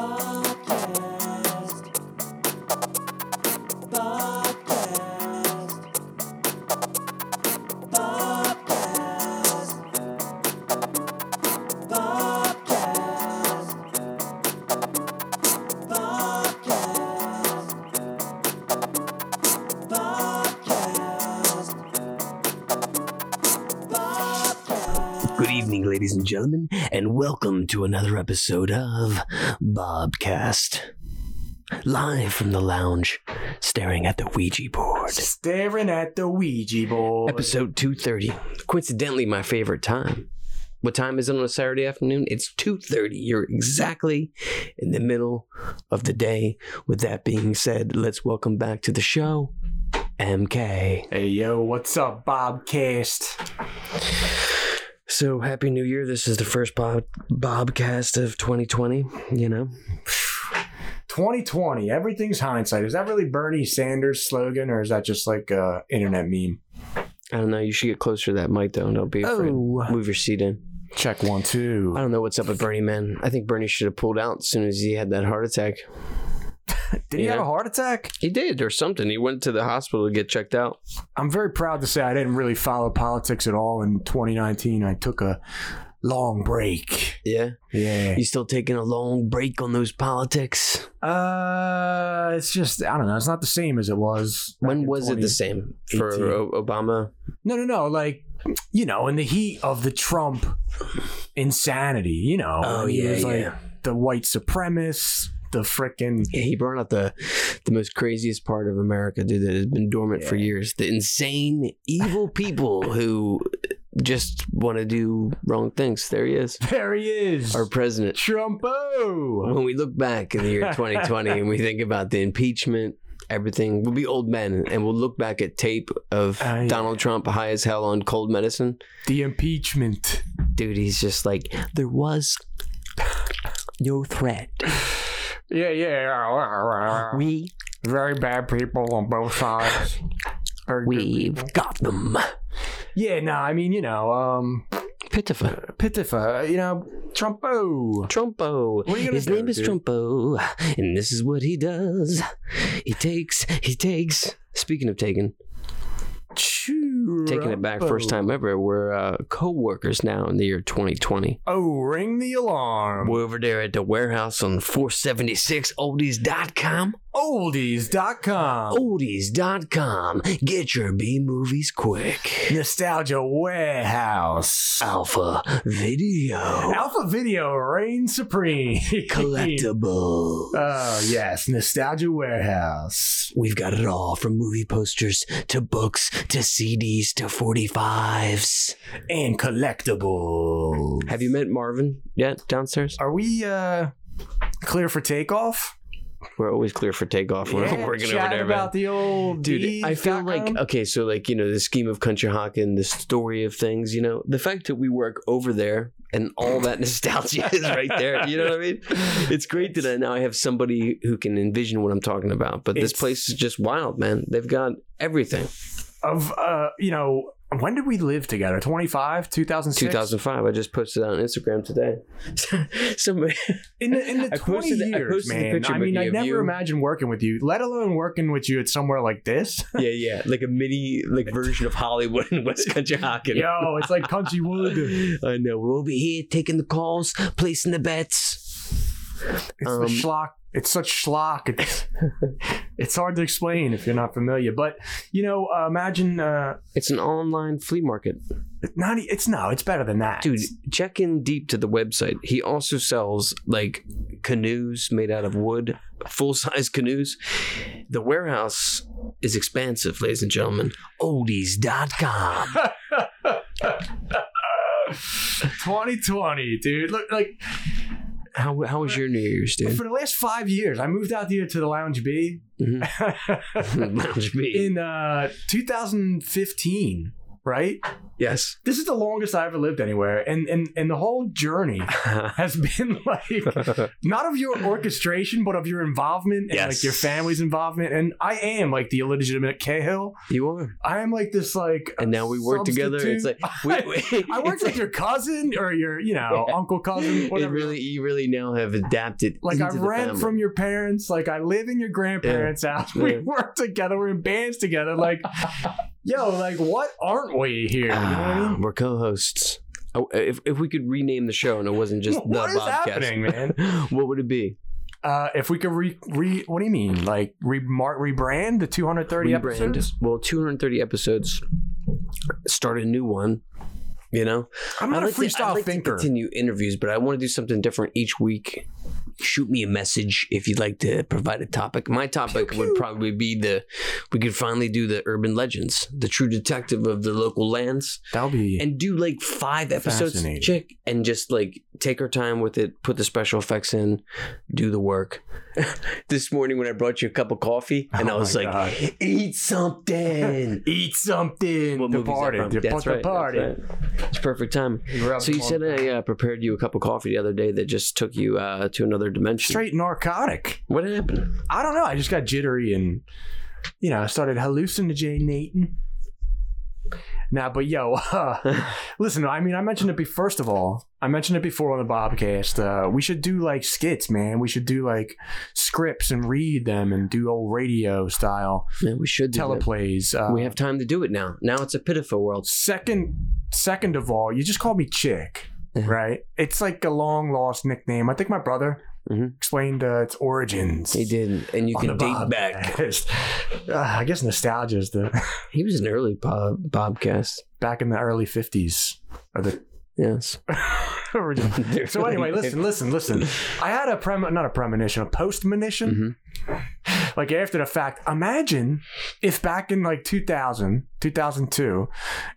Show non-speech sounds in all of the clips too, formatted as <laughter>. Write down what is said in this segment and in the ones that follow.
Podcast. To another episode of Bobcast. Live from the lounge, staring at the Ouija board. Staring at the Ouija board. Episode 230. Coincidentally, my favorite time. What time is it on a Saturday afternoon? It's 2.30. You're exactly in the middle of the day. With that being said, let's welcome back to the show, MK. Hey yo, what's up, Bobcast? So, Happy New Year. This is the first Bob Bobcast of 2020, you know? 2020, everything's hindsight. Is that really Bernie Sanders' slogan, or is that just like a internet meme? I don't know. You should get closer to that mic, though. Don't be afraid. Oh. Move your seat in. Check one, two. I don't know what's up with Bernie, man. I think Bernie should have pulled out as soon as he had that heart attack. <laughs> Did he yeah. have a heart attack? He did, or something. He went to the hospital to get checked out. I'm very proud to say I didn't really follow politics at all in 2019. I took a long break. Yeah. Yeah. You still taking a long break on those politics? Uh, it's just I don't know. It's not the same as it was. When was it the same for Obama? No, no, no. Like, you know, in the heat of the Trump insanity, you know. Oh, yeah, was like yeah. the white supremacist, the frickin' Yeah, he brought out the the most craziest part of America, dude, that has been dormant for years. The insane, evil people <laughs> who just want to do wrong things. There he is, There he is. our president. Trumpo. when we look back in the year 2020 and we <laughs> think about the impeachment, everything, we'll be old men and we'll look back at tape of Uh, yeah. Donald Trump high as hell on cold medicine. The impeachment. Dude, he's just like, there was no threat. <laughs> Yeah, yeah. We, Very bad people on both sides. Very we've got them. Yeah, no, I mean, you know, um, Pitiful. Pitifa, you know, Trumpo. Trumpo. His do, name is dude? Trumpo, and this is what he does. He takes, he takes. Speaking of taking, taking it back, first time ever. We're uh, co-workers now in the year 2020. Oh, ring the alarm. We're over there at the warehouse on 476 oldies.com. Oldies.com. Get your B movies quick. Nostalgia Warehouse. Alpha Video. Alpha Video reigns supreme. <laughs> Collectible. Oh, yes. Nostalgia Warehouse. We've got it all from movie posters to books to CDs to 45s. And collectibles. Have you met Marvin yet downstairs? Are we uh clear for takeoff? We're always clear for takeoff. We're Yeah, working over there, about man. the old Dude, I feel like Deeds.com? okay, so like you know the scheme of country hawking, the story of things, you know, the fact that we work over there and all that <laughs> nostalgia is right there. You know what I mean? <laughs> It's great that I now I have somebody who can envision what I'm talking about. But this place is just wild, man. They've got everything. of uh you know when did we live together 25 2006 2005. I just posted on Instagram today. <laughs> Somebody, in the, in the <laughs> I 20 posted- years the man i mean i never you. imagined working with you let alone working with you at somewhere like this <laughs> yeah, yeah, like a mini like version of Hollywood and West Country Hawking. yo it's like country wood I know. We'll be here taking the calls, placing the bets. It's Um, the schlock it's such schlock it's, <laughs> it's hard to explain if you're not familiar but you know uh, imagine uh It's an online flea market. not it's no it's better than that Dude, check in deep to the website. He also sells like canoes made out of wood, full size <laughs> canoes. The warehouse is expansive, ladies and gentlemen. Oldies.com. 2020 <laughs> dude look like How, how was your New Year's, dude? for the last five years i moved out here to the lounge b Mhm. <laughs> <laughs> Lounge B. in uh 2015 right? Yes. This is the longest I ever lived anywhere, and and and the whole journey <laughs> has been like <laughs> not of your orchestration, but of your involvement and like your family's involvement. And I am like the illegitimate Cahill. you are. I am like this like And now we work together. It's like we, <laughs> we, I worked with like- your cousin or your, you know, Yeah. uncle, cousin, It whatever. really, you really now have adapted. like I rent from your parents. Like I live in your grandparents' house. We work together. We're in bands together. Like, yo, like what aren't we here? You know what I Ah, mean? we're co-hosts. Oh, if if we could rename the show and it wasn't just <laughs> the What is Bobcast, happening, man? <laughs> what would it be? Uh, if we could re, re what do you mean? Like remar- rebrand the 230 Rebrand. episodes? Well, 230 episodes. Start a new one. You know, I'm not I'd a like to- freestyle I'd like thinker. To continue interviews, but I want to do something different each week. Shoot me a message if you'd like to provide a topic. My topic would probably be the we could finally do the urban legends, the true detective of the local lands, That'll be and do like five episodes, chick, and just like take our time with it, put the special effects in, do the work. <laughs> this morning when I brought you a cup of coffee, and Oh I was like, God. eat something. <laughs> eat something. What is that? That's right. Departed. Right. It's perfect time. So you said I uh, prepared you a cup of coffee the other day that just took you uh, to another dimension. straight narcotic. What happened? I don't know. I just got jittery and you know I started hallucinating. Now, but yo, uh, <laughs> listen. I mean, I mentioned it. Be first of all, I mentioned it before on the Bobcast. Uh, we should do like skits, man. We should do like scripts and read them and do old radio style Man, we should do teleplays. Uh, We have time to do it now. Now it's a pitiful world. second. Second of all, you just called me Chick, Yeah. right? It's like a long lost nickname. I think my brother Mhm. explained uh, its origins. He did, and you can date back. Bobcast. <laughs> Uh, I guess nostalgia is the <laughs> He was an early Bob, Bobcast. back in the early fifties. Or the Yes. <laughs> So anyway, listen, listen, listen. I had a prem not a premonition, a postmonition. Mhm. <sighs> Like after the fact. Imagine if back in like 2000, 2002,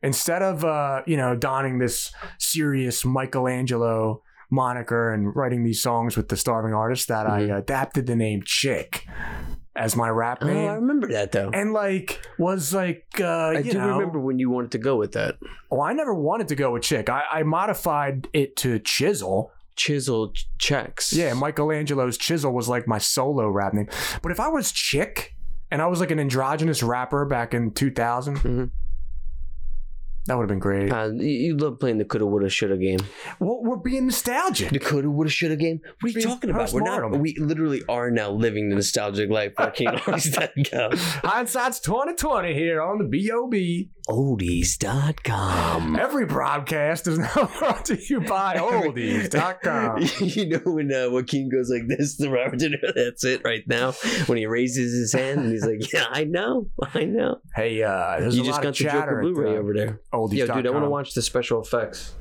instead of uh, you know, donning this serious Michelangelo moniker and writing these songs with the starving artist that I Mhm. adapted the name Chick as my rap name. Oh. I remember that though. and like was like uh I do know, remember when you wanted to go with that. Oh, i never wanted to go with chick I, I modified it to chisel Chisel checks. yeah michelangelo's chisel was like my solo rap name but if i was chick and i was like an androgynous rapper back in 2000 Mhm. That would have been great Uh, you, you love playing the coulda, woulda, shoulda game. well, we're being nostalgic The coulda, woulda, shoulda game. What are you Being talking about? We're not. We literally are now living the nostalgic life. I can't always let go. hindsight's 2020 here on the bob Oldies.com. every broadcast is now <laughs> brought to you by oldies.com <laughs> you know when uh, Joaquin goes like this to Robert De Niro, that's it right now. When he raises his hand and he's like, "Yeah, I know, I know." hey uh there's you a just lot got of the Joker Blu-ray uh, over there. oldies.com Yo, dude, I want to watch the special effects.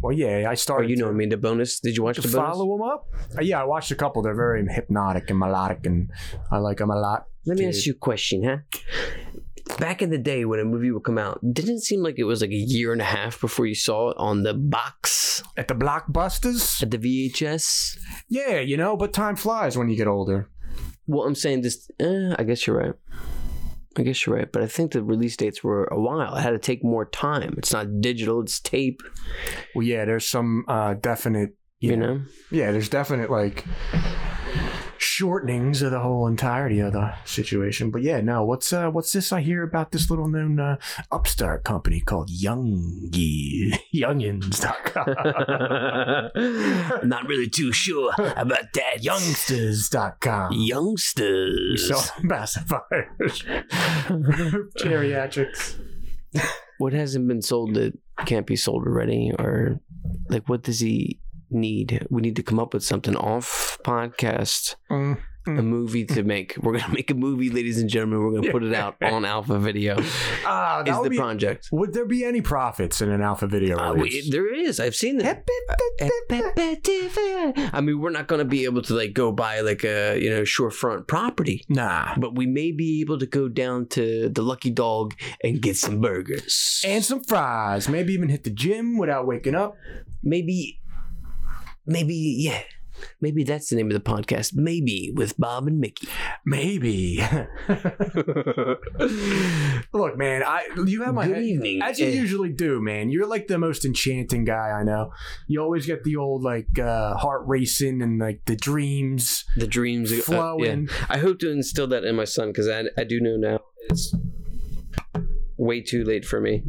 Well, yeah, I Oh, started. you know to, what I mean? The bonus. Did you watch the bonus? follow them up. Uh, yeah, I watched a couple. They're very hypnotic and melodic, and I like them a lot. Let me Dude. ask you a question, huh? Back in the day when a movie would come out, didn't it seem like it was like a year and a half before you saw it on the box At the blockbusters, at the VHS? yeah, you know, but time flies when you get older. Well, I'm saying this. Eh, I guess you're right. I guess you're right, but I think the release dates were a while. It had to take more time. It's not digital; it's tape. Well, yeah, there's some uh, definite, you, You know, know, yeah, there's definite like shortenings of the whole entirety of the situation. But yeah, no, what's uh, what's this I hear about this little known uh, upstart company called Youngie <laughs> Youngins.com. <laughs> not really too sure about that. Youngsters.com. youngsters. So pacifiers. <laughs> Geriatrics. what hasn't been sold that can't be sold already or like what does he need we need to come up with something off podcast Mm. a movie to make we're gonna make a movie ladies and gentlemen we're gonna put it out on alpha video <laughs> Ah, that is would the be, project would there be any profits in an alpha video Uh, release? we- there is i've seen it i mean we're not gonna be able to like go buy like a you know shorefront property nah. but we may be able to go down to the lucky dog and get some burgers And some fries. Maybe even hit the gym without waking up. maybe maybe yeah Maybe that's the name of the podcast. Maybe with Bob and Mickey. Maybe. <laughs> Look, man, I you have my Good head, evening. as you usually do, man. You're like the most enchanting guy I know. You always get the old like uh, heart racing and like the dreams The dreams uh, yeah. flowing. I hope to instill that in my son because I, I do know now it's way too late for me.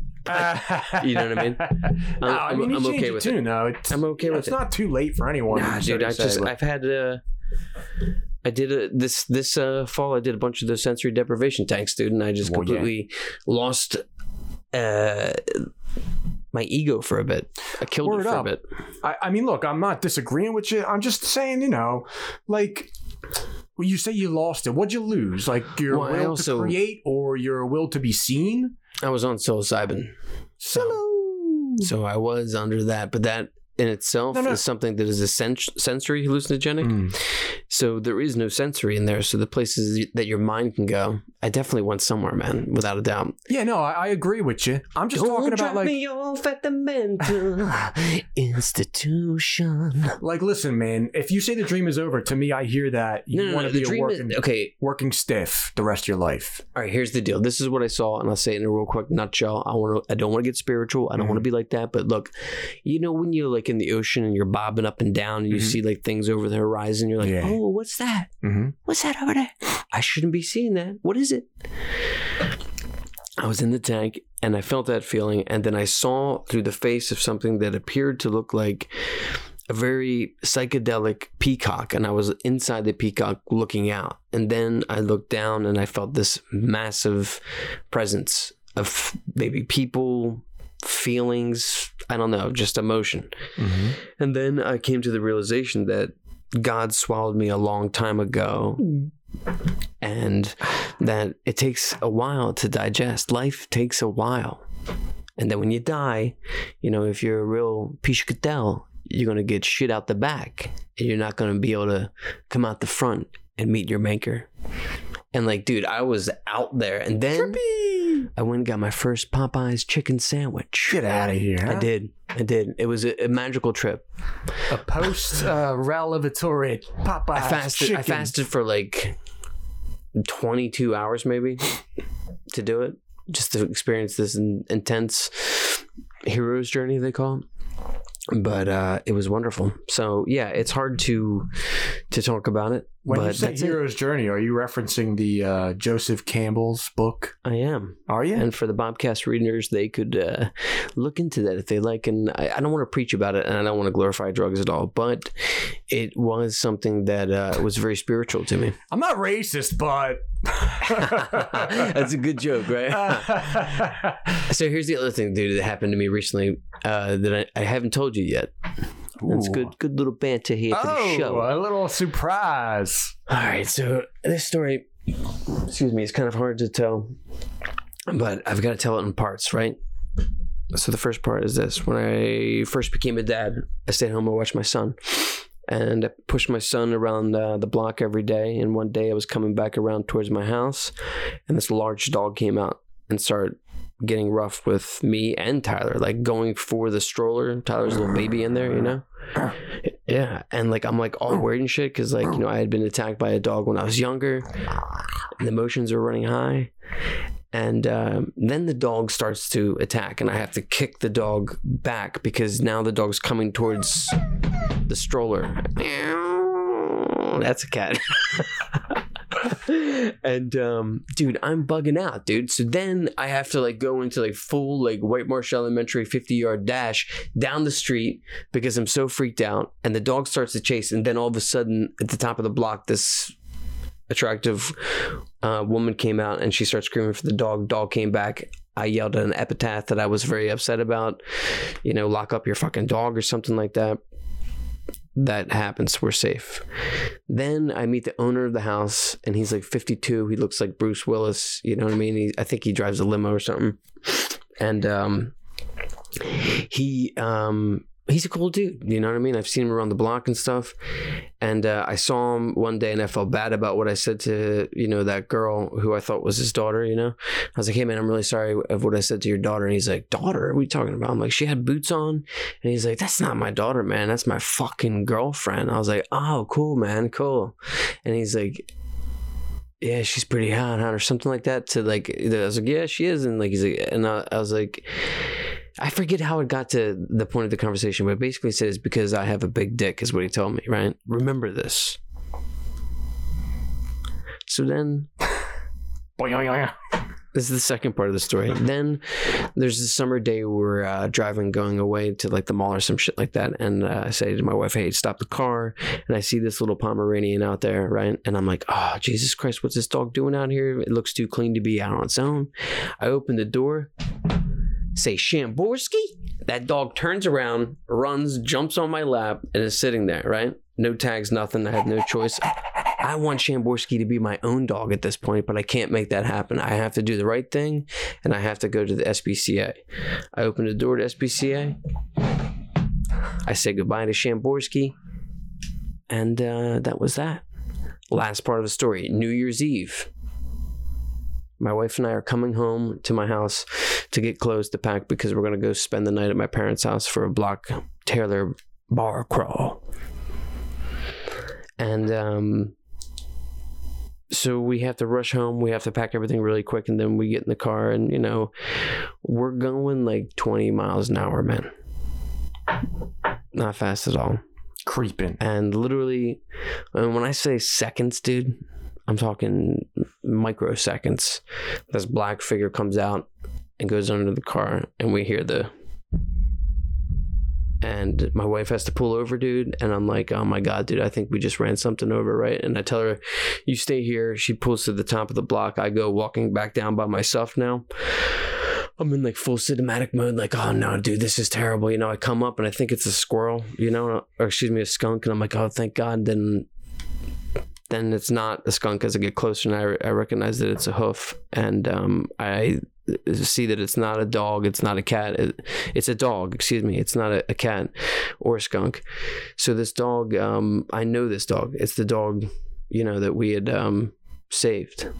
You know what I mean? <laughs> No, I I'm- mean, you I'm okay it with too. it. No, it's, I'm okay with it's it. not too late for anyone. Nah, dude, I say, just but- I've had uh, I did a, this this uh, fall. I did a bunch of those sensory deprivation tanks, dude, and I just Well, yeah. completely lost uh, my ego for a bit. I killed Word it for up. a bit. I, I mean, look, I'm not disagreeing with you. I'm just saying, you know, like when you say you lost it, what'd you lose? Like your Well, will also- to create or your will to be seen? I was on psilocybin, So, so I was under that, but that in itself No, no. is something that is a sens- sensory hallucinogenic. Mm. So there is no sensory in there. So the places that your mind can go, I definitely went somewhere, man, without a doubt. yeah, no, I, I agree with you. I'm just talking about like, me off at the mental <laughs> institution. like, listen, man. If you say the dream is over, to me, I hear that you No, no, no. want to The be a working, is okay. working stiff the rest of your life. All right, here's the deal. This is what I saw, and I'll say it in a real quick nutshell. I want to. I don't want to get spiritual. I don't Mhm. want to be like that. But look, you know when you're like in the ocean and you're bobbing up and down, and you Mhm. see like things over the horizon. You're like, Yeah. oh, what's that? Mm-hmm. What's that over there? I shouldn't be seeing that. What is it? I was in the tank and I felt that feeling, and then I saw through the face of something that appeared to look like a very psychedelic peacock, and I was inside the peacock looking out. And then I looked down and I felt this massive presence of maybe people, feelings, I don't know, just emotion. Mm-hmm. And then I came to the realization that God swallowed me a long time ago and that it takes a while to digest. Life takes a while. And then when you die, you know, if you're a real piece of you're going to get shit out the back and you're not going to be able to come out the front and meet your maker. And like, dude, I was out there and then I went and got my first Popeyes chicken sandwich. Get out of here. I did. I did. It was a, a magical trip. A post uh, revelatory Popeye. I fasted. I fasted for like twenty two hours, maybe, to do it, just to experience this in, intense hero's journey. They call it. But uh, it was wonderful. So yeah, it's hard to to talk about it. When but you say that's it. hero's journey, are you referencing the uh, Joseph Campbell's book? I am. Are you? And for the Bobcast readers, they could uh, look into that if they like. And I, I don't want to preach about it, and I don't want to glorify drugs at all. But it was something that uh, was very spiritual to me. I'm not racist, but <laughs> That's a good joke, right? <laughs> so here's the other thing, dude, that happened to me recently uh, that I, I haven't told you yet. That's Ooh. good, good little banter here for Oh, the show. a little surprise. All right, so this story, excuse me, it's kind of hard to tell, but I've got to tell it in parts, right? So the first part is this: when I first became a dad, I stayed home and watched my son, and I pushed my son around uh, the block every day. And one day I was coming back around towards my house, and this large dog came out and started getting rough with me and Tyler, like going for the stroller. Tyler's little baby in there, you know. <clears throat> Yeah, and like I'm like all <clears throat> worried and shit because like you know I had been attacked by a dog when I was younger, and the emotions are running high, and um, then the dog starts to attack, and I have to kick the dog back because now the dog's coming towards the stroller. That's a cat. <laughs> <laughs> and um, dude, I'm bugging out, dude. So then I have to like go into like full like White Marsh Elementary 50 yard dash down the street because I'm so freaked out. And the dog starts to chase, and then all of a sudden at the top of the block, this attractive uh, woman came out and she starts screaming for the dog. Dog came back. I yelled an epitaph that I was very upset about. You know, lock up your fucking dog or something like that. That happens. We're safe. Then I meet the owner of the house, and he's like 52. He looks like Bruce Willis. You know what I mean? He, I think he drives a limo or something. And um, he um, he's a cool dude. You know what I mean? I've seen him around the block and stuff. And uh, I saw him one day and I felt bad about what I said to, you know, that girl who I thought was his daughter, you know? I was like, hey, man, I'm really sorry of what I said to your daughter. And he's like, daughter? What are you talking about? I'm like, she had boots on. And he's like, that's not my daughter, man. That's my fucking girlfriend. I was like, oh, cool, man. Cool. And he's like, yeah, she's pretty hot, huh? Or something like that. To like, I was like, yeah, she is. And like, he's like, and I, I was like, I forget how it got to the point of the conversation, but basically said it's because I have a big dick, is what he told me, right? Remember this. So then, <laughs> this is the second part of the story. Then there's this summer day we're uh, driving, going away to like the mall or some shit like that. And uh, I say to my wife, hey, stop the car. And I see this little Pomeranian out there, right? And I'm like, oh, Jesus Christ, what's this dog doing out here? It looks too clean to be out on its own. I open the door, say, Shamborsky, That dog turns around, runs, jumps on my lap, and is sitting there, right? No tags, nothing. I have no choice. I want Shamborsky to be my own dog at this point, but I can't make that happen. I have to do the right thing, and I have to go to the SPCA. I open the door to SPCA. I say goodbye to Shamborsky. and uh, that was that. Last part of the story New Year's Eve. My wife and I are coming home to my house to get clothes to pack because we're going to go spend the night at my parents' house for a Block Taylor bar crawl. And um, so we have to rush home. We have to pack everything really quick, and then we get in the car, and you know, we're going like 20 miles an hour, man. Not fast at all. Creeping. And literally, and when I say seconds, dude, I'm talking microseconds. This black figure comes out and goes under the car, and we hear the. And my wife has to pull over, dude. And I'm like, oh my God, dude, I think we just ran something over, right? And I tell her, you stay here. She pulls to the top of the block. I go walking back down by myself now. I'm in like full cinematic mode, like, oh no, dude, this is terrible. You know, I come up and I think it's a squirrel, you know, or excuse me, a skunk. And I'm like, oh, thank God. Then then it's not a skunk as I get closer and I, I recognize that it's a hoof and um, I see that it's not a dog, it's not a cat, it, it's a dog, excuse me, it's not a, a cat or a skunk. So this dog, um, I know this dog. It's the dog, you know, that we had um, saved. I took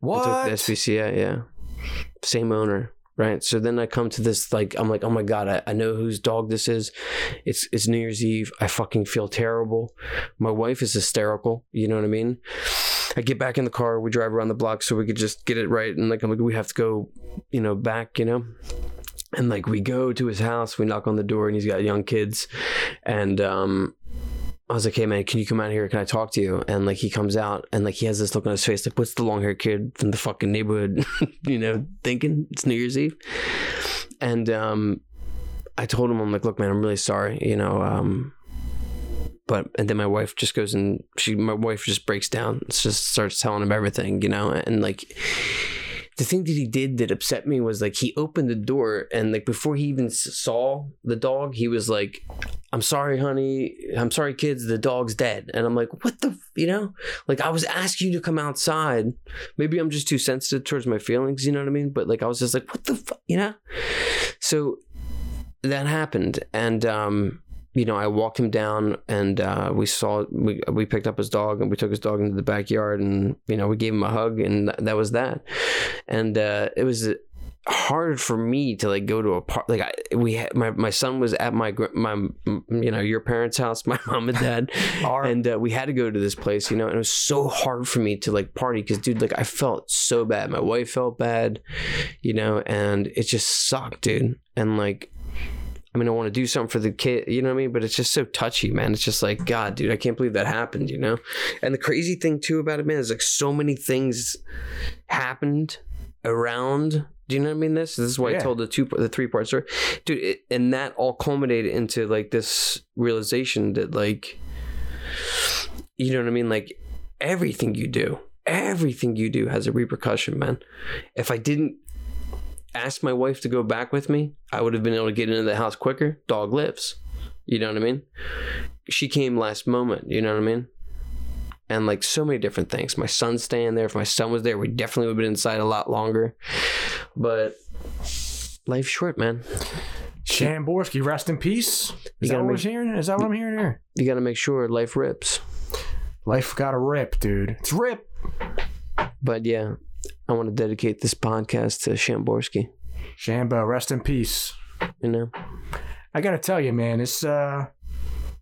What? the SPCA, yeah. Same owner. Right. So then I come to this like I'm like, oh my God, I, I know whose dog this is. It's it's New Year's Eve. I fucking feel terrible. My wife is hysterical. You know what I mean? I get back in the car, we drive around the block so we could just get it right. And like I'm like, we have to go, you know, back, you know? And like we go to his house, we knock on the door and he's got young kids. And um I was like, hey man, can you come out here? Can I talk to you? And like he comes out and like he has this look on his face, like, what's the long haired kid from the fucking neighborhood, <laughs> you know, thinking it's New Year's Eve? And um I told him, I'm like, look, man, I'm really sorry, you know, um but and then my wife just goes and she my wife just breaks down, just starts telling him everything, you know, and like the thing that he did that upset me was like he opened the door and like before he even saw the dog, he was like, "I'm sorry, honey. I'm sorry, kids. The dog's dead." And I'm like, "What the? f-" You know, like I was asking you to come outside. Maybe I'm just too sensitive towards my feelings. You know what I mean? But like I was just like, "What the? You know?" So that happened, and um, you know, I walked him down and uh, we saw we we picked up his dog and we took his dog into the backyard and you know we gave him a hug and th- that was that. And uh, it was hard for me to like go to a part like I, we had my my son was at my my you know your parents' house, <laughs> my mom and dad, and uh, we had to go to this place, you know, and it was so hard for me to like party because, dude, like I felt so bad. My wife felt bad, you know, and it just sucked, dude. And like, I mean, I want to do something for the kid, you know what I mean? But it's just so touchy, man. It's just like, God, dude, I can't believe that happened, you know? And the crazy thing, too, about it, man, is like so many things happened around. Do you know what I mean? This this is why I told the two the three part story, dude. It, and that all culminated into like this realization that like, you know what I mean? Like everything you do, everything you do has a repercussion, man. If I didn't ask my wife to go back with me, I would have been able to get into the house quicker. Dog lives. You know what I mean? She came last moment. You know what I mean? And like so many different things. My son's staying there. If my son was there, we definitely would have been inside a lot longer. But life's short, man. Shamborski, rest in peace. Is that what make- I'm hearing? Is that what I'm hearing here? You got to make sure life rips. Life got to rip, dude. It's rip. But yeah, I want to dedicate this podcast to Shamborsky. Shambo, rest in peace. You know, I gotta tell you, man, this uh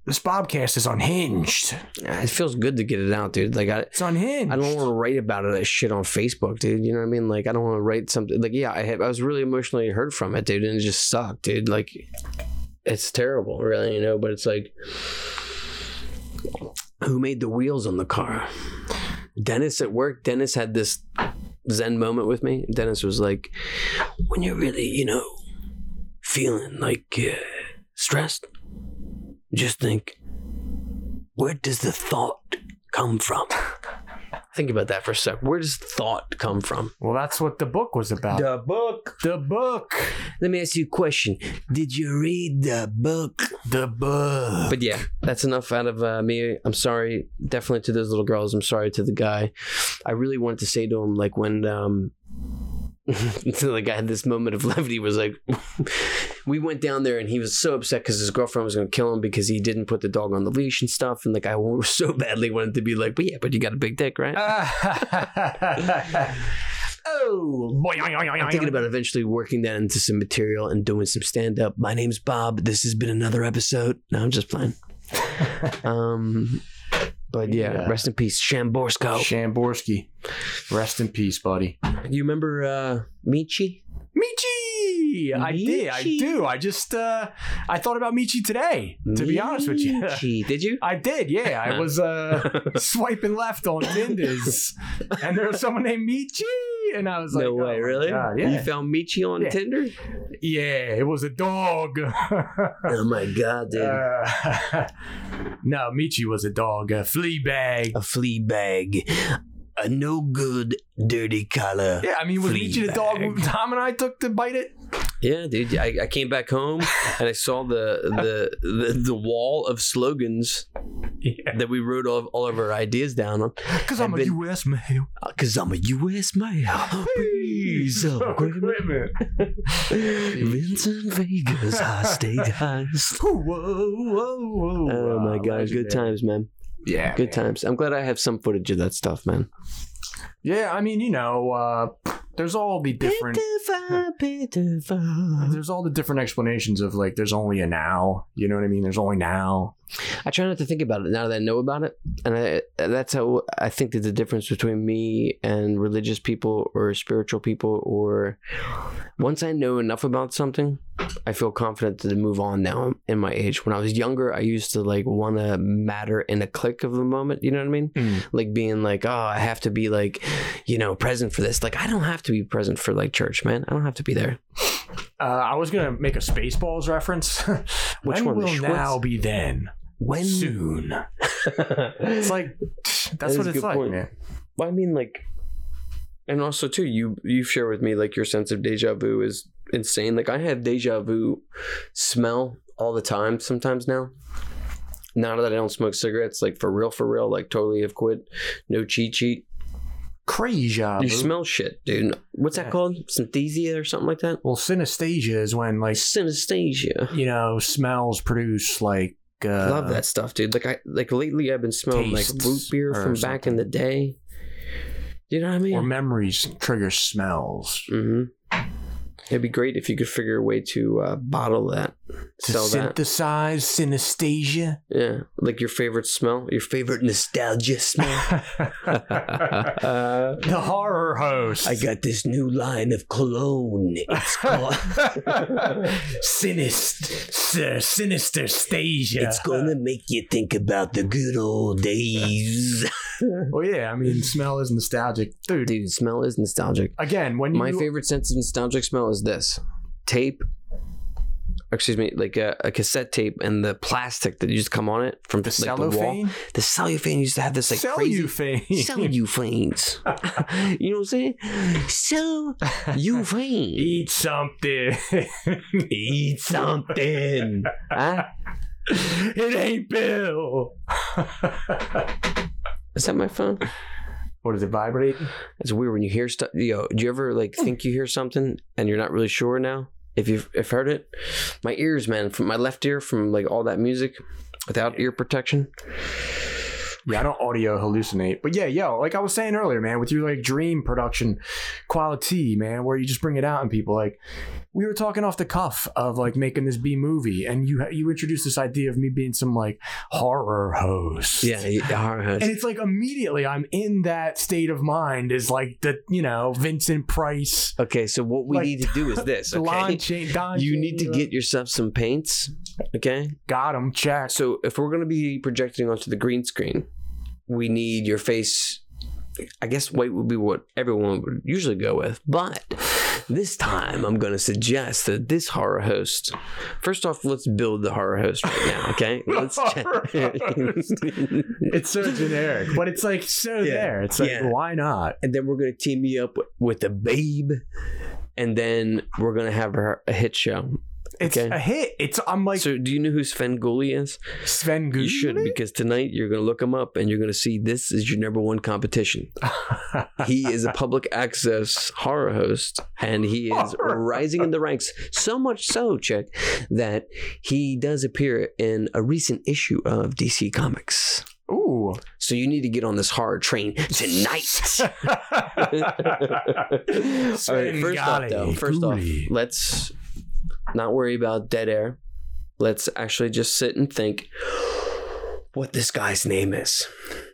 this Bobcast is unhinged. it feels good to get it out, dude. Like I, It's unhinged. I don't want to write about it as shit on Facebook, dude. You know what I mean? Like I don't want to write something. Like yeah, I have, I was really emotionally hurt from it, dude, and it just sucked, dude. Like it's terrible, really, you know. But it's like, who made the wheels on the car? Dennis at work. Dennis had this zen moment with me. Dennis was like, when you're really, you know, feeling like uh, stressed, just think, where does the thought come from? <laughs> Think about that for a sec. Where does thought come from? Well, that's what the book was about. The book. The book. Let me ask you a question. Did you read the book? The book. But yeah, that's enough out of uh, me. I'm sorry, definitely to those little girls. I'm sorry to the guy. I really wanted to say to him, like when um, <laughs> so the guy had this moment of levity. Was like, <laughs> we went down there and he was so upset because his girlfriend was going to kill him because he didn't put the dog on the leash and stuff. And like I <laughs> so badly wanted to be like, but yeah, but you got a big dick, right? oh, boy, I'm thinking about eventually working that into some material and doing some stand up. My name's Bob. This has been another episode. No, I'm just playing. um, but yeah, Yeah. rest in peace, Shamborsko. Shamborski. Rest in peace, buddy. you remember uh, Michi? Michi! I did. I do. I just uh I thought about Michi today, to be honest with you. Did you? <laughs> I did, yeah. I was uh <laughs> swiping left on Tinders and there was someone named Michi and I was like, no way, oh really? God, You found Michi on Yeah. Tinder? yeah, it was a dog. <laughs> Oh my god, dude. Uh, no, Michi was a dog, a flea bag. a flea bag. A no good, dirty collar. Yeah, I mean, was Michi the dog. Tom and I took to bite it? Yeah, dude. I, I came back home <laughs> and I saw the, the the the wall of slogans Yeah. that we wrote all, all of our ideas down on. Because I'm I'm a U.S. male. Cause I'm a U.S. male. Piece of equipment. Vincent Vegas High <laughs> State Heist. Whoa, whoa, whoa. Oh my Uh, god, good times, man. Yeah. Good times. I'm glad I have some footage of that stuff, man. Yeah, I mean, you know, uh, there's all the different. There's all the different explanations of like, there's only a now. You know what I mean? There's only now. I try not to think about it now that I know about it, and I, that's how I think that the difference between me and religious people or spiritual people, or once I know enough about something, I feel confident to move on. Now in my age, when I was younger, I used to like want to matter in a click of the moment. You know what I mean? Mm. Like being like, oh, I have to be like, you know, present for this. Like I don't have to be present for like church, man. I don't have to be there. Uh, I was gonna make a Spaceballs reference. <laughs> Which when one, will now be then? When Soon. <laughs> It's like that's is what it's like, point. man. Well, I mean, like, and also too, you you share with me like your sense of deja vu is insane. Like I have deja vu smell all the time. Sometimes now, now that I don't smoke cigarettes, like for real, for real, like totally have quit. No cheat sheet. Crazy. You smell shit, dude. What's that called? Synesthesia or something like that? Well, synesthesia is when like Synesthesia. you know smells produce like. Uh, I love that stuff, dude. Like I like lately, I've been smelling like tastes root beer or from back in the day. You know what I mean? Or memories trigger smells. hmm It'd be great if you could figure a way to uh, bottle that, To sell that. synthesize synesthesia. Yeah, like your favorite smell, your favorite nostalgia smell. <laughs> <laughs> the horror host. I got this new line of cologne. It's called. <laughs> sinister, sinister stasia. It's gonna make you think about the good old days. Well, yeah. I mean, smell is nostalgic, dude. Dude, smell is nostalgic. Again, when you My favorite sense of nostalgic smell is this tape. Excuse me, like a, a cassette tape and the plastic that used to come on it from the like the wall. The cellophane used to have this like crazy cellophane, <laughs> cellophanes. <laughs> you know what I'm saying? Cellophane. <laughs> Eat something. Eat something. Huh? it ain't Bill. Is that my phone? What is it vibrate? It's weird when you hear stuff. Yo, do you ever like think you hear something and you're not really sure now? If you've if heard it, my ears, man, from my left ear, from like all that music, without ear protection. Yeah, I don't audio hallucinate. But yeah, yo, like I was saying earlier, man, with your like dream production quality, man, where you just bring it out and people like we were talking off the cuff of like making this B movie and you you introduced this idea of me being some like horror host. Yeah, horror host. And it's like immediately I'm in that state of mind is like the, you know, Vincent Price, Okay, so what we Like, need to do is <laughs> this. Okay, Don you need to get yourself some paints. Okay, got him, check. so if we're gonna be projecting onto the green screen, we need your face. I guess white would be what everyone would usually go with, but this time I'm gonna suggest that this horror host. First off, let's build the horror host right now. <laughs> Okay, let's check. It's so generic, but it's like so Yeah. there. It's like Yeah. why not? and then we're gonna team you up with, with the babe, and then we're gonna have her a hit show. It's Okay. a hit. It's I'm like So, do you know who Svengoolie is? Sven You should Gulli? because tonight you're gonna look him up and you're gonna see this is your number one competition. <laughs> He is a public access horror host, and he is Horror rising in the ranks. So much so, check that he does appear in a recent issue of DC Comics. Ooh. So you need to get on this horror train tonight. <laughs> <laughs> All right, first off, though, first off, let's not worry about dead air. Let's actually just sit and think what this guy's name is.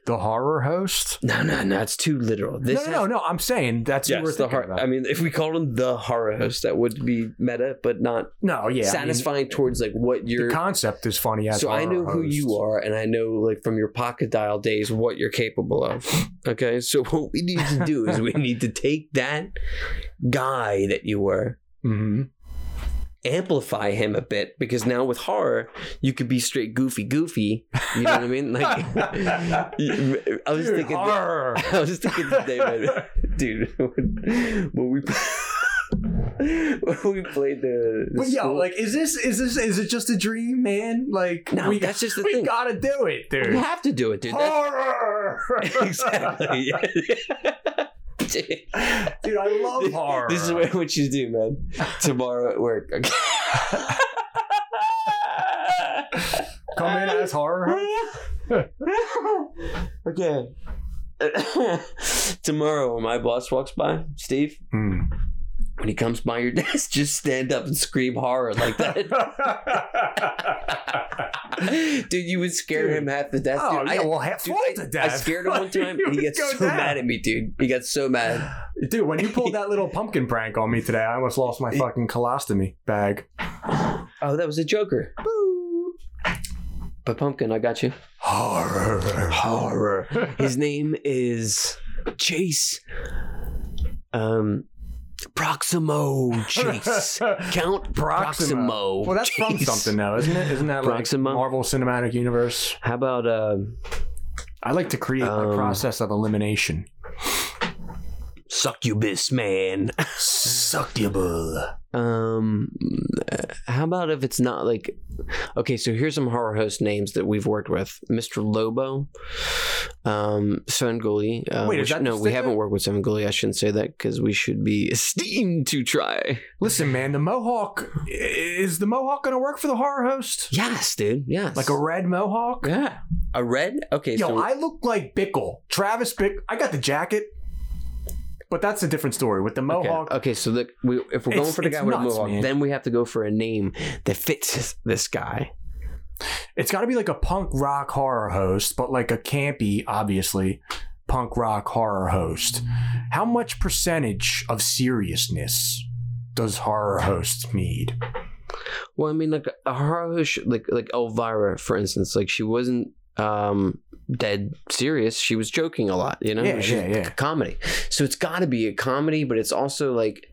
the horror host. No, no, no, it's too literal. This no, no, no, no. I'm saying that's we're the thinking hor- I mean, if we called him the horror host, that would be meta, but not no, yeah. I mean, satisfying towards like what your concept is funny. As so I know who you are, and I know like from your pocket dial days what you're capable of. Okay, so <laughs> what we need to do is we <laughs> need to take that guy that you were, Mhm. Amplify him a bit because now with horror you could be straight goofy, goofy. You know what I mean? Like <laughs> I was Dude, thinking. horror. <laughs> I was thinking today, man, <laughs> dude, when, when we when we played the, the But yo, school- like, is this is this is it just a dream, man? Like, No, we, that's just the we thing. gotta do it, dude. you have to do it, dude. Horror. exactly. <laughs> Dude. I love horror. This is what, you do, man. Tomorrow at work. Okay. <laughs> come in as horror. <laughs> okay. <coughs> Tomorrow, when my boss walks by, Steve, Hmm. When he comes by your <laughs> desk, just stand up and scream horror like that. <laughs> dude, you would scare Dude. him half to death. Oh dude. yeah, I, well, half dude, I, to death. I scared him <laughs> one time, he gets so down. mad at me, dude. He got so mad. Dude, when you pulled that little pumpkin prank on me today, I almost lost my fucking colostomy bag. Oh, that was a Joker. Boo. But Pumpkin, I got you. Horror. Horror. His name is Chase. Um, Proximo Chase. <laughs> Count Proximo. Well, that's from Chase. something now, isn't it? Isn't that like Proximo? Marvel Cinematic Universe? How about uh, I like to create a Um, process of elimination. Succubus Man? <laughs> Succubul. Um, how about if it's not like, okay, so here's some horror host names that we've worked with: Mr. Lobo, um, Svengoolie. Uh, Wait, is which- that no, we sticker? haven't worked with Svengoolie. I shouldn't say that because we should be <laughs> esteemed to try. Listen, man, the Mohawk is the Mohawk going to work for the horror host? Yes, dude. Yes, Like a red Mohawk? yeah, a red. Okay, Yo, so I look like Bickle. Travis Bick. I got the jacket, but that's a different story. With the Mohawk, okay, so the, we, if we're going for the guy with a nuts, mohawk, man. then we have to go for a name that fits this, this guy. it's got to be like a punk rock horror host, but like a campy, obviously, punk rock horror host. How much percentage of seriousness does horror hosts need? Well, I mean, like a horror host, like like Elvira, for instance, like she wasn't um dead serious. She was joking a lot, you know. Yeah, She's yeah, yeah. comedy. So it's got to be a comedy, but it's also like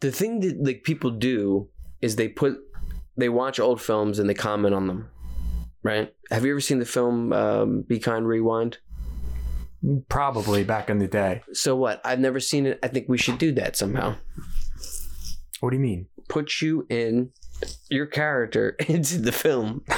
the thing that like people do is they put they watch old films and they comment on them. Right? Have you ever seen the film um, Be Kind Rewind? Probably back in the day. So what? I've never seen it. I think we should do that somehow. What do you mean? Put you in your character <laughs> into the film. <laughs>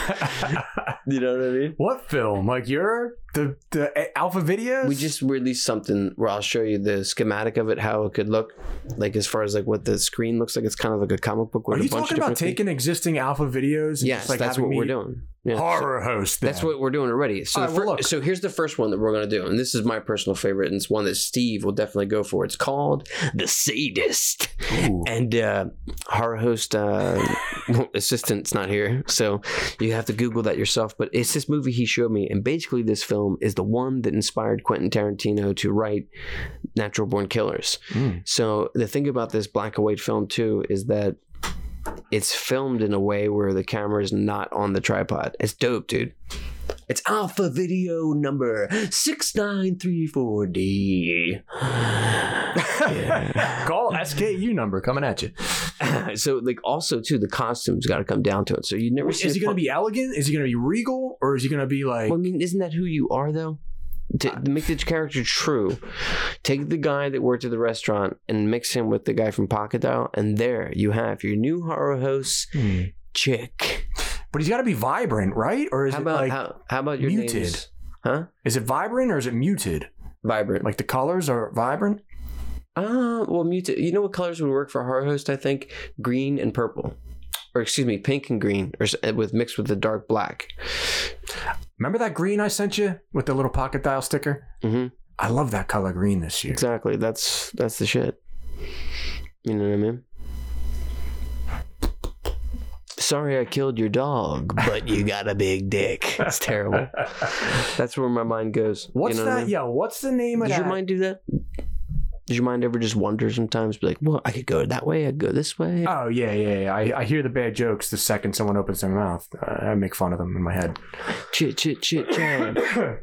You know what I mean? what film? Like your The the uh, alpha videos. We just released something where I'll show you the schematic of it, how it could look, like as far as like what the screen looks like. It's kind of like a comic book. Are you talking about different things. taking existing alpha videos? And Yes, just, like, that's what we're doing. Yeah, so- Horror host. That's what we're doing already. So, right, fir- so here's the first one that we're going to do, and this is my personal favorite, and it's one that Steve will definitely go for. It's called The Sadist, Ooh. and uh, horror host uh, <laughs> assistant's not here, so you have to Google that yourself. But it's this movie he showed me, and basically this film is the one that inspired Quentin Tarantino to write Natural Born Killers. Mm. So the thing about this black and white film too is that it's filmed in a way where the camera is not on the tripod. It's dope, dude. It's Alpha Video number six nine three four D. <laughs> Call SKU number coming at you. <laughs> so like also too the costumes got to come down to it. So you never see. Is he going to be elegant? Is he going to be regal? Or is he going to be like. Well, I mean, isn't that who you are though? Make the character true, take the guy that worked at the restaurant and mix him with the guy from Pocket Dial, and there you have your new horror host Hmm. chick. But he's got to be vibrant, right? Or is How it about like. how, how about your muted? name's- Huh? Is it vibrant or is it muted? Vibrant. Like the colors are vibrant? Ah, well, muted. You know what colors would work for horror host? I think green and purple, or excuse me, pink and green, or with mixed with the dark black. Remember that green I sent you with the little pocket dial sticker? hmm I love that color green this year. Exactly. That's that's the shit. You know what I mean? Sorry, I killed your dog, but you <laughs> got a big dick. It's terrible. <laughs> That's where my mind goes. What's you know what I that? mean? Yeah, what's the name of that? your mind do that? Does your mind ever just wonder sometimes? Be like, well, I could go that way. I could go this way. Oh yeah, yeah, yeah. I, I hear the bad jokes the second someone opens their mouth. Uh, I make fun of them in my head. Chit chit chit chat. <coughs>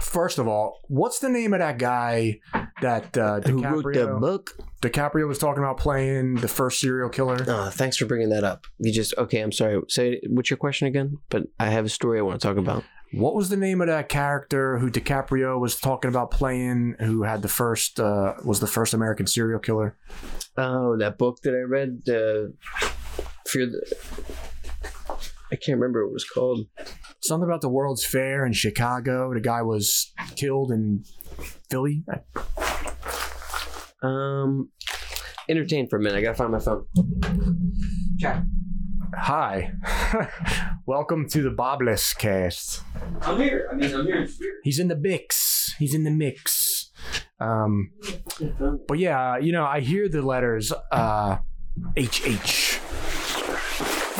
First of all, what's the name of that guy that uh, Who wrote the book? DiCaprio was talking about playing the first serial killer? Oh, thanks for bringing that up. You just okay. I'm sorry. Say what's your question again? But I have a story I want to talk about. What was the name of that character who DiCaprio was talking about playing? Who had the first uh, was the first American serial killer? Oh, that book that I read. Uh, Fear the. I can't remember what it was called. Something about the World's Fair in Chicago. The guy was killed in Philly. Um, entertain for a minute. I gotta find my phone. Chat. Hi, <laughs> welcome to the Bobless cast. I'm here. I mean, I'm here. He's in the mix. He's in the mix. Um, but yeah, you know, I hear the letters uh, HH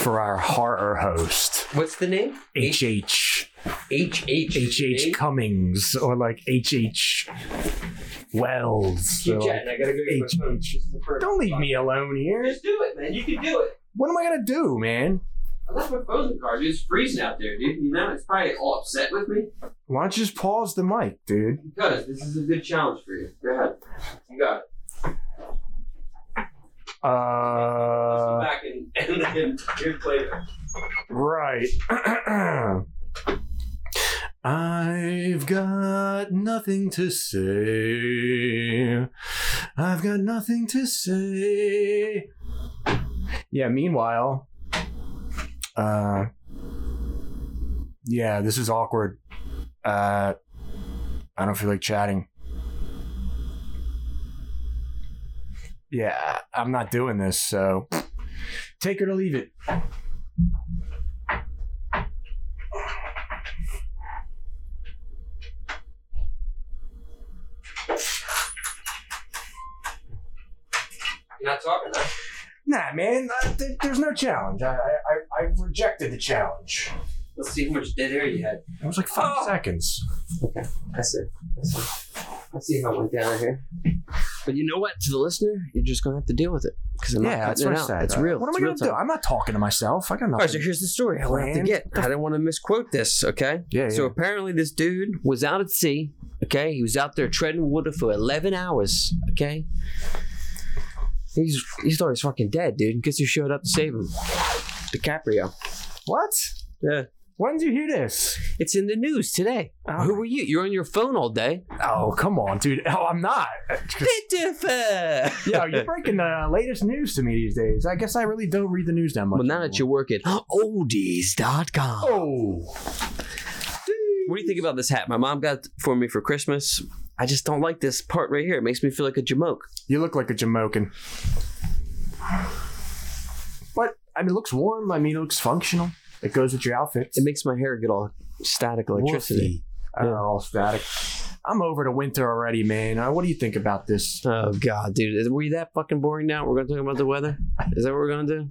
for our horror host. What's the name? HH. H H HH Cummings or like HH Wells. Keep or chatting. I gotta go get my H- phone. This is the first don't leave me alone here. Just do it, man. You can do it. What am I gonna do, man? I left my the car, dude. It's freezing out there, dude. You know, it's probably all upset with me Why don't you just pause the mic, dude? because this is a good challenge for you. Go ahead. You got it. Uh, back and <laughs> and then here later. right. <clears throat> I've got nothing to say. I've got nothing to say. Yeah, meanwhile, uh, yeah, this is awkward. Uh, I don't feel like chatting. Yeah, I'm not doing this, so take her to leave it. You're not talking, huh? Nah, man, uh, th- there's no challenge. I, I, I I rejected the challenge. Let's see how much dead air you had. It was like five Oh. seconds. Okay, that's it. That's it. Let's see how it went down here. But you know what? To the listener, you're just gonna have to deal with it because I'm yeah, not that's cutting what it I out. said. It's real. What am It's I real gonna do? time. I'm not talking to myself. I got nothing. All right, so here's the story I want to Planned. get. I didn't want to misquote this, okay? yeah, So yeah. apparently, this dude was out at sea. Okay, he was out there treading water for eleven hours. Okay, he's he thought fucking dead, dude. Guess who showed up to save him? DiCaprio. what? Yeah, When did you hear this? it's in the news today. Oh. Who were you? You're on your phone all day. Oh, come on, dude. Oh, I'm not. <laughs> Yeah, you're breaking the latest news to me these days. I guess I really don't read the news that much. Well, now that you work at oldies.com. Oh. What do you think about this hat? My mom got for me for Christmas. I just don't like this part right here. It makes me feel like a jamoke. You look like a Jamaican. But I mean, it looks warm. I mean, it looks functional. It goes with your outfits. It makes my hair get all static electricity. Woofy. I don't know, all static. I'm over the winter already, man. Uh, what do you think about this? Oh god, dude, is, were you that fucking boring? Now we're gonna talk about the weather. Is that what we're gonna do?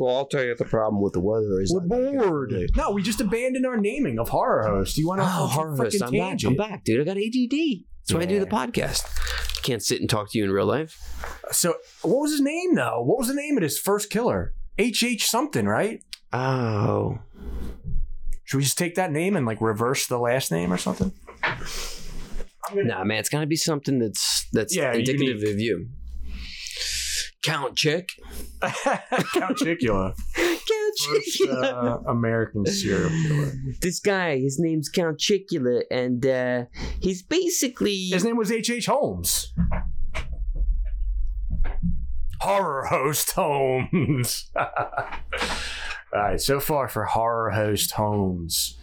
Well, I'll tell you what the problem with the weather is. We're bored. No, we just abandoned our naming of horror host. Do you want to Oh, horror host. I'm back. I'm back, dude. I got ADD. That's why I do the podcast. Can't sit and talk to you in real life. So, what was his name though? What was the name of his first killer? H H something, right? Oh, Should we just take that name and like reverse the last name or something? nah, man. It's gotta be something that's that's Yeah, indicative unique. of you. Count Chick. <laughs> Count Chicula. <laughs> Count First uh, American serial killer. this guy, his name's Count Chicula, and uh, he's basically His name was H H Holmes. Horror host Holmes. <laughs> All right, so far for horror host Holmes.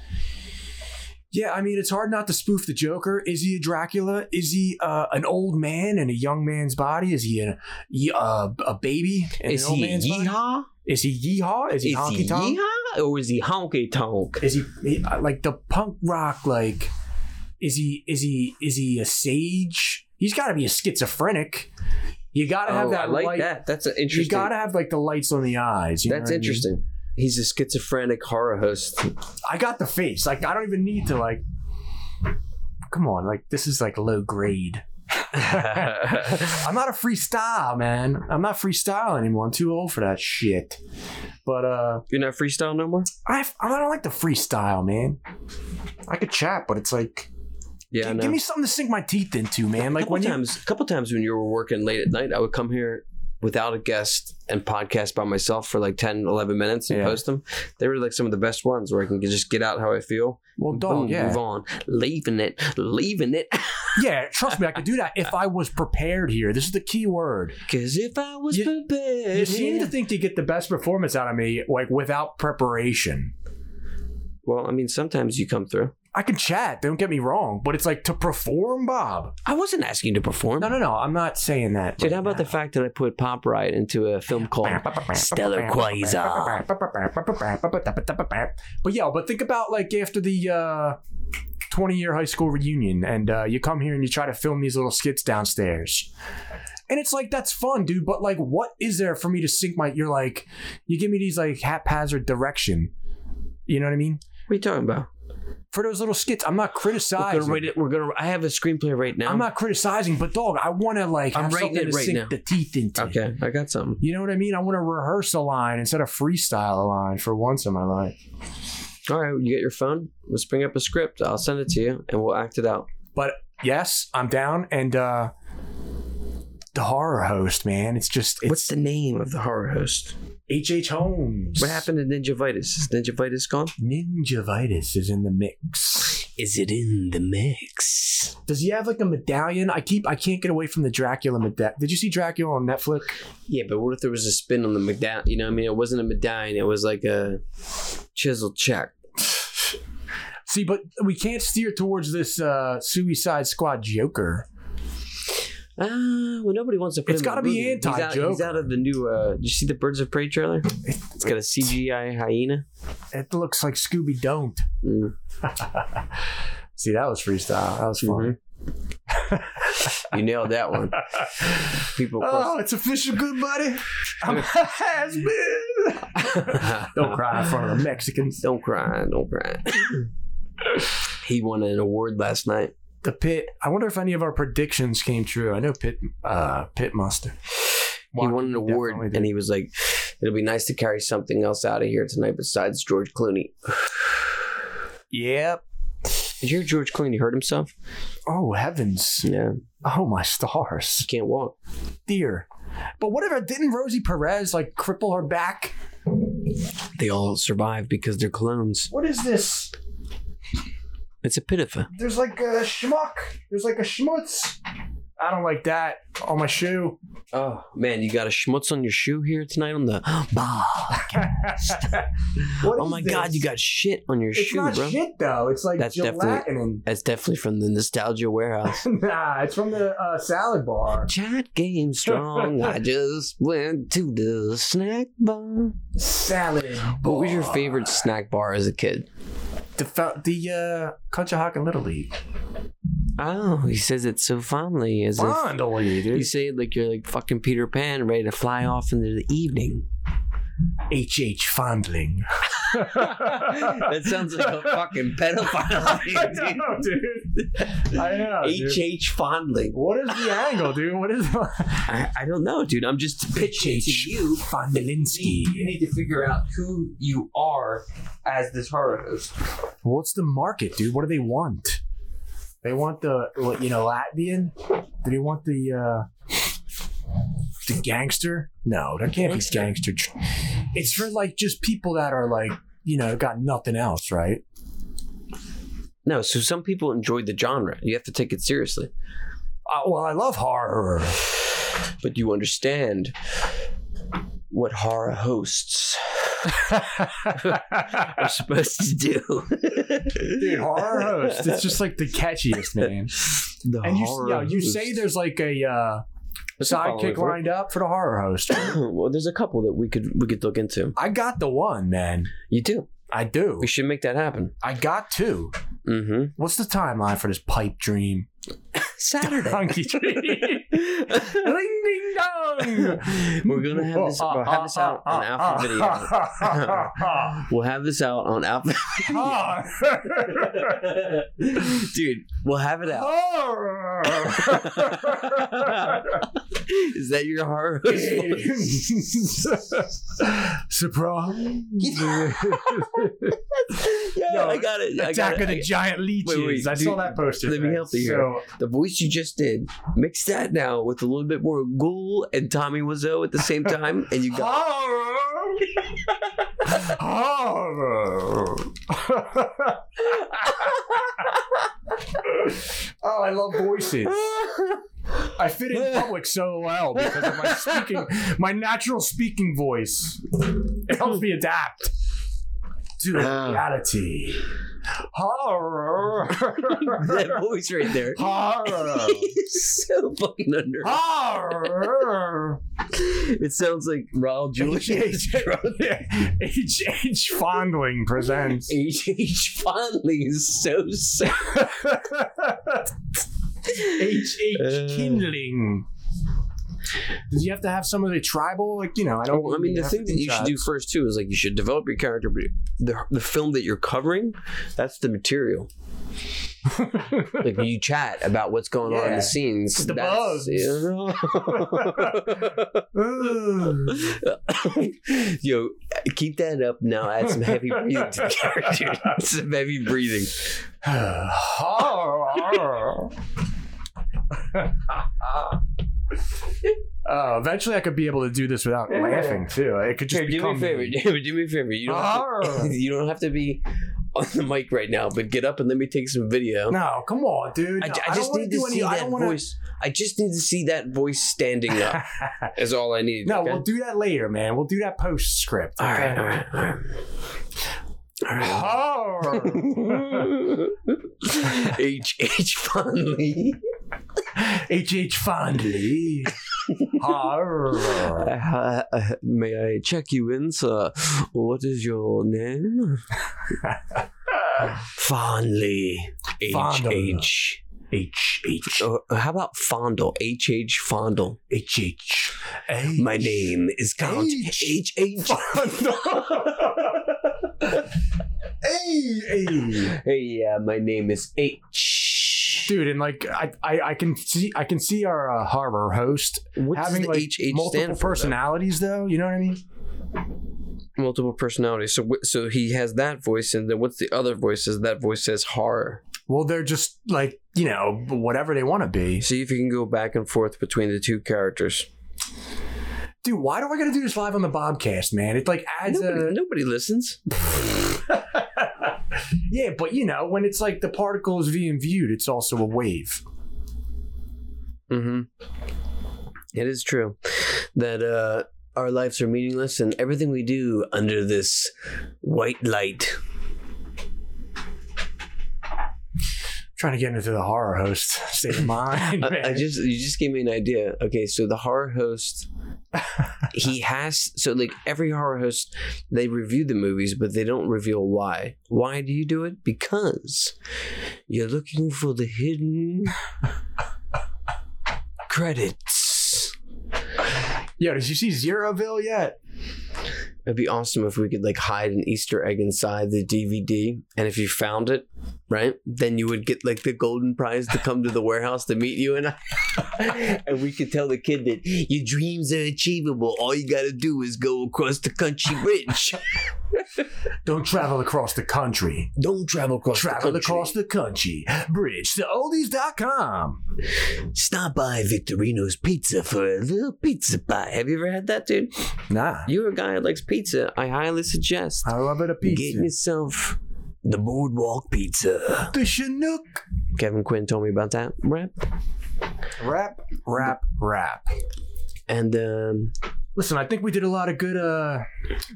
Yeah, I mean, it's hard not to spoof the Joker. Is he a Dracula? Is he uh, an old man in a young man's body? Is he a, ye- uh, a baby in is an old he man's body? Is he yeehaw? Is he Is honky tonk? yeehaw or is he honky tonk? Is he, uh, like the punk rock? Like, is he is he is he a sage? He's got to be a schizophrenic. You got to have Oh, that I like light. that. That's an You got to have like the lights on the eyes. you know That's what I mean? interesting. He's a schizophrenic horror host. I got the face. Like I don't even need to like. Come on, like this is like low grade. I'm not a freestyle man. I'm not freestyle anymore. I'm too old for that shit. But uh, You're not freestyle no more. I I don't like the freestyle, man. I could chat, but it's like Yeah, I give me something to sink my teeth into, man. Like when you times, a couple times when you were working late at night, I would come here without a guest and podcast by myself for like 10, 11 minutes and Yeah. post them. They were like some of the best ones where I can just get out how I feel. Well, Boom, dog, yeah, move on, leaving it, leaving it. <laughs> yeah. Trust me, I could do that if I was prepared here. This is the key word. Because if I was You- prepared, You seem to think you get the best performance out of me, like without preparation. well, I mean, sometimes you come through. I can chat. Don't get me wrong, but it's like to perform, Bob. I wasn't asking to perform. No, no, no. I'm not saying that. Dude, how about the fact that I put Pop Riot into a film <laughs> called Stellar Quasar? But yeah, but think about like after the uh, 20 year high school reunion, and uh, you come here and you try to film these little skits downstairs. And it's like that's fun, dude. But like, what is there for me to sink my? You're like, you give me these like haphazard direction. You know what I mean? What are you talking about? For those little skits, I'm not We're criticizing. gonna write it. We're gonna. I have a screenplay right now. I'm not criticizing, but dog, I want to like I'm writing it to right sink now. the teeth into. Okay, I got something. You know what I mean? I want to rehearse a line instead of freestyle a line for once in my life. All right, you get your phone. Let's bring up a script. I'll send it to you, and we'll act it out. But yes, I'm down. And uh the horror host, man, it's just it's What's the name of the horror host? H. H. Holmes. What happened to Ninjavitis? Is Ninjavitis gone? Ninjavitis is in the mix. Is it in the mix? Does he have like a medallion? I keep I can't get away from the Dracula medallion. Did you see Dracula on Netflix? Yeah, but what if there was a spin on the medallion? You know, what I mean, it wasn't a medallion. It was like a chisel check. See, but we can't steer towards this uh Suicide Squad Joker. Ah, well, nobody wants to put It's in gotta be movie. He's out, anti-Joker. he's out of the new. uh Did you see the Birds of Prey trailer? It's got a CGI hyena. It looks like Scooby Don't. Mm. <laughs> See, that was freestyle. That was fun. You nailed that one. <laughs> People. Oh, it's official, good buddy. I'm <laughs> a has been. Don't cry in front of the Mexicans. Don't cry, don't cry. he won an award last night. The Pitt. I wonder if any of our predictions came true. I know Pitt. Uh, Pitt have. he won an award, and he was like, "It'll be nice to carry something else out of here tonight besides George Clooney." <sighs> Yep. Did you hear George Clooney hurt himself? Oh heavens! Yeah, Oh my stars, he can't walk. dear. But whatever. Didn't Rosie Perez like cripple her back? They all survive because they're clones. What is this? It's a pitafa. There's like a schmuck. There's like a schmutz. I don't like that on my shoe. Oh man, you got a schmutz on your shoe here tonight on the. <gasps> <laughs> What Oh my god, you got shit on your It's shoe, not bro. shit though. It's like That's definitely-. That's definitely from the nostalgia warehouse. <laughs> nah, it's from the uh, salad bar. Chat game strong. I <laughs> just went to the snack bar. Salad. Bar. What was your favorite snack bar as a kid? The the uh, Conshohocken Little League. Oh, he says it so fondly, as if Fondly, you say it like you're like fucking Peter Pan, ready to fly off into the evening. H H fondling. <laughs> that sounds like a fucking <laughs> I pedophile. know, dude. I know. dude. H H fondling. What is the angle, dude? What is <laughs> I, I don't know, dude. I'm just pitching to you. Fondolinsky? You need to figure out who you are as this horror host. What's the market, dude? What do they want? They want the you know Latvian? Do they want the uh the gangster? No, that can't be gangster. It's for like just people that are like you know got nothing else, right? No, so some people enjoy the genre. You have to take it seriously. Uh, well, I love horror. But you understand what horror hosts <laughs> are supposed to do. Dude, horror host. It's just like the catchiest, man. The And you, horror yeah, you say there's like a uh, Sidekick lined up for the horror host. <coughs> well, there's a couple that we could we could look into. I got the one, man. You do. I do. We should make that happen. I got two. Mm-hmm. What's the timeline for this pipe dream? Saturday. Donkey <laughs> dream. Ding ding dong. We're gonna have this. We'll have this out on Alpha Video. <laughs> We'll have this out on Alpha. <laughs> Dude, we'll have it out. Is that your horror? Surprise! yeah, Yo, I got it. I Attack got of it. the Giant Leeches. Wait, wait, I saw that poster. let me help you here. So, The voice you just did, mix that now with a little bit more Ghoul and Tommy Wiseau at the same time, and you got Horror. <laughs> Horror. oh, I love voices. <laughs> I fit in public so well because of my speaking, my natural speaking voice. It helps me adapt to the reality. Horror. that voice right there. <laughs> Horror. <laughs> He's so fucking under. Horror. It sounds like Raul Julia. H H H Fondling presents. H H Fondly is so sad. <laughs> H H Uh. Does he have to have some of the tribal, like you know? I don't. Well, I mean, the thing that you should do first too is like you should develop your character, but the the film that you're covering, that's the material. <laughs> like you chat about what's going on in the scenes. The bugs. you <laughs> know. Yo, keep that up now. Add some heavy <laughs> breathing to the character. some heavy breathing. <laughs> Oh, eventually I could be able to do this without Yeah. laughing too. It could just Here, do me a favor. <laughs> Do me a favor. You don't, have to, ah. <laughs> you don't have to be on the mic right now, but get up and let me take some video. No, come on, dude. I, No, I just need to see any- that don't wanna- voice. I just need to see that voice standing up. is all I need. No, okay? we'll do that later, man. We'll do that postscript. all right, okay? all right, all right. All right. <laughs> H H Fondly. H H fondly. Uh, uh, may I check you in, sir? What is your name? Fondly. H Fondle. H. H H Uh, how about Fondle? H H Fondle. H H. My name is Count H. H H. <laughs> <laughs> Hey, hey. Hey, yeah, my name is H. Dude, and like I, I, I can see, I can see our uh, horror host What does having the like H H multiple stand for? personalities, though. You know what I mean? Multiple personalities. So, so he has that voice, and then what's the other voices? That voice says horror. Well, they're just like you know whatever they want to be. See if you can go back and forth between the two characters. Dude, why do I gotta do this live on the Bobcast, man? It like adds Nobody, a nobody listens. <laughs> yeah, but you know when it's like the particle is being viewed, it's also a wave. Mm-hmm. It is true that uh, our lives are meaningless and everything we do under this white light. Trying to get into the horror host <laughs> state of mind. I, I just you just gave me an idea. Okay, so the horror host he <laughs> has so like every horror host they review the movies but they don't reveal why. Why do you do it? Because you're looking for the hidden credits. Yo, did you see Zeroville yet? It'd be awesome if we could like hide an easter egg inside the dvd and if you found it right then you would get like the golden prize to come to the warehouse to meet you and I. <laughs> and we could tell the kid that your dreams are achievable. All you gotta do is go across the country bridge <laughs> Don't travel across the country. Don't travel across Travel the country. Travel across the country. Bridge to oldies.com. Stop by Victorino's Pizza for a little pizza pie. Have you ever had that, dude? Nah. You're a guy that likes pizza. I highly suggest How about a pizza. Get yourself the Boardwalk Pizza. The Chinook. Kevin Quinn told me about that rap. Rap, rap, rap. And um, Listen, I think we did a lot of good uh,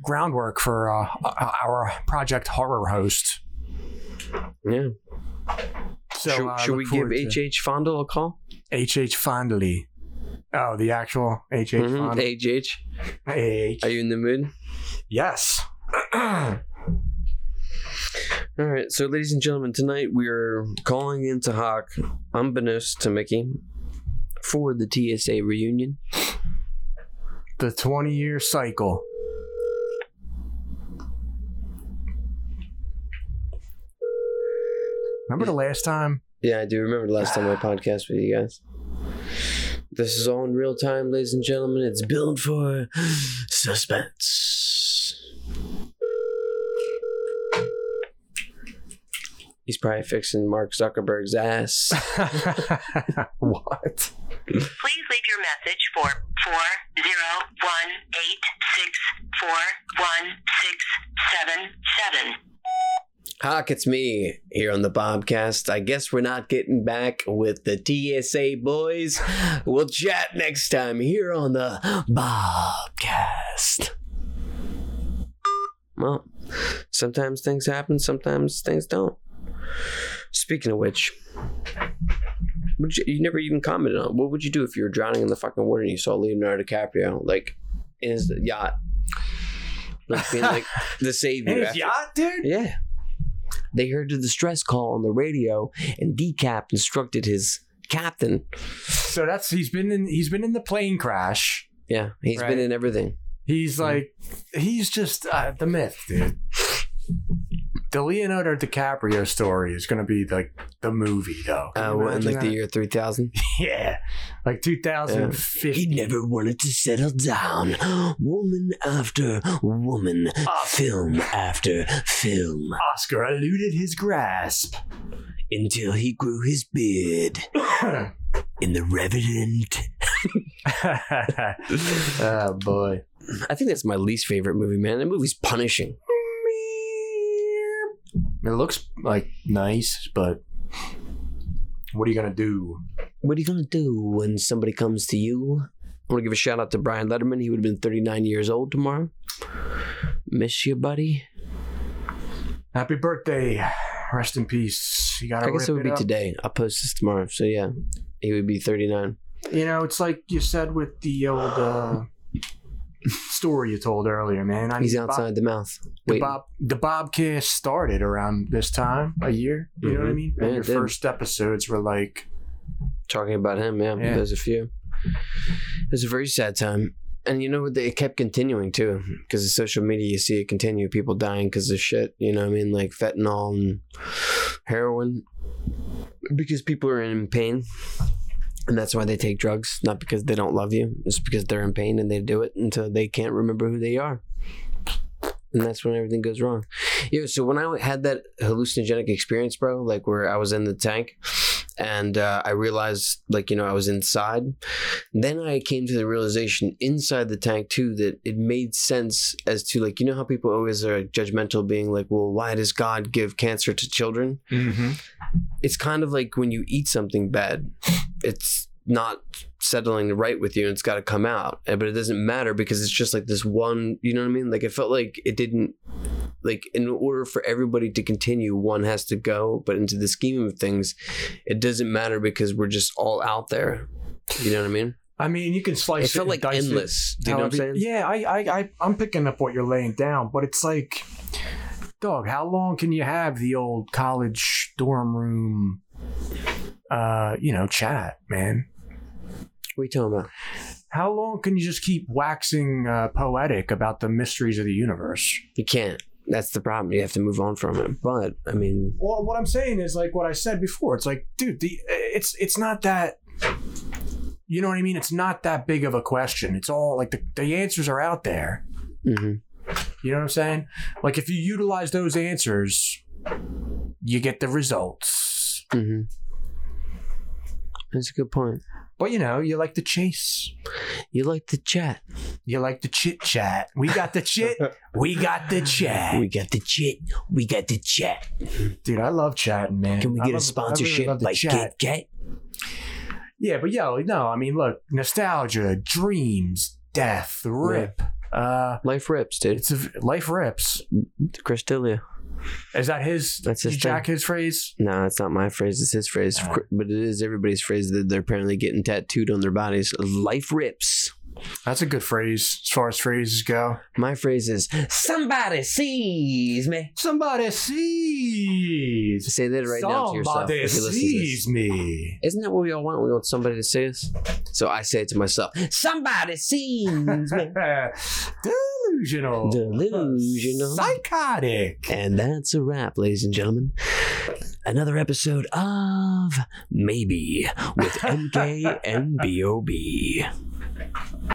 groundwork for uh, our project horror host. yeah, So should, uh, should we give to- HH Fondle a call? HH Fondly? Oh, the actual HH Mhm, Fondly. HH, HH. are you in the mood? Yes. <clears throat> All right, so ladies and gentlemen, tonight we are calling into Hawk, unbeknownst to Mickey, for the TSA reunion. The 20 year cycle. Remember the last time? Yeah, I do remember the last time I podcast with you guys. This is all in real time, ladies and gentlemen. It's built for suspense. He's probably fixing Mark Zuckerberg's ass. <laughs> <laughs> what? Please leave your message for 401-864-1677. Hawk, it's me here on the Bobcast. I guess we're not getting back with the TSA boys. We'll chat next time here on the Bobcast. Well, sometimes things happen, sometimes things don't. Speaking of which, would you, you never even commented on what would you do if you were drowning in the fucking water and you saw Leonardo DiCaprio like in his yacht, like being like <laughs> the savior? Hey, after- yacht, dude? yeah. They heard the distress call on the radio, and Decap instructed his captain. So that's he's been in he's been in the plane crash. Yeah, he's Right. been in everything. He's Hmm. like he's just uh, the myth, dude. The Leonardo DiCaprio story is gonna be like the movie, though. Can Uh, in like the year 3000. <laughs> yeah, like 2050. He never wanted to settle down. Woman after woman, film after film, Oscar eluded his grasp. until he grew his beard <coughs> in The Revenant. <laughs> oh boy. I think that's my least favorite movie, man. That movie's punishing. It looks like nice, but what are you gonna do? What are you gonna do when somebody comes to you? I want to give a shout out to Brian Letterman. He would have been 39 years old tomorrow. Miss you, buddy. Happy birthday. Rest in peace. You gotta I guess it would be up. today. I'll post this tomorrow. So yeah, he would be 39. You know, it's like you said with the old uh, story you told earlier, man. I He's mean, outside the mouth. Bob, the Bob the Bobcast started around this time, a year. You know what I Mhm. mean? Yeah, and your first episodes were like, talking about him. Yeah, Yeah. there's a few. It was a very sad time. And you know what? It kept continuing too, because of social media. You see it continue. People dying because of shit. You know what I mean? Like fentanyl and heroin, because people are in pain, and that's why they take drugs. Not because they don't love you. It's because they're in pain and they do it until they can't remember who they are. And that's when everything goes wrong. Yeah. So when I had that hallucinogenic experience, bro, like where I was in the tank, and uh, I realized, like, you know, I was inside. Then I came to the realization inside the tank, too, that it made sense as to, like, you know how people always are judgmental, being like, well, why does God give cancer to children? mm-hmm. It's kind of like when you eat something bad, it's not settling right with you and it's got to come out. But it doesn't matter because it's just like this one you know what i mean? Like it felt like it didn't like in order for everybody to continue one has to go. But into the scheme of things it doesn't matter because we're just all out there. You know what i mean? I mean, you can slice it it. felt and like it. endless. Do you know what i'm saying? Yeah, I, I, I, I'm picking up what you're laying down, but it's like, dog, how long can you have the old college dorm room, uh, you know, chat, man? what are you talking about How long can you just keep waxing uh, poetic about the mysteries of the universe? you can't that's the problem you have to move on from it but i mean Well, what I'm saying is like what I said before. It's like, dude, the it's it's not that. You know what I mean? It's not that big of a question. It's all like the, the answers are out there. mhm. You know what I'm saying? Like if you utilize those answers, you get the results. hmm That's a good point. But you know, you like the chase. You like the chat. You like the chit chat. We got the chit. <laughs> we got the chat. We got the chit. We got the chat. Dude, I love chatting, man. Can we I get a love- really sponsorship love like. Kit Kat? Yeah, but yo, no, I mean, look, nostalgia, dreams, death, rip. Uh, Life rips, dude. it's a, life rips. Chris D'Elia. Is that his? That's his jack his phrase? No, it's not my phrase. It's his phrase. Ah. But it is everybody's phrase that they're apparently getting tattooed on their bodies. Life rips. That's a good phrase as far as phrases go. My phrase is somebody sees me. Somebody sees. Say that right now to yourself. Somebody if you listen to sees me. Isn't that what we all want? We want somebody to see us. So I say it to myself. Somebody sees me. <laughs> Delusional. Delusional. Psychotic. And that's a wrap, ladies and gentlemen. Another episode of Maybe with MK and BOB.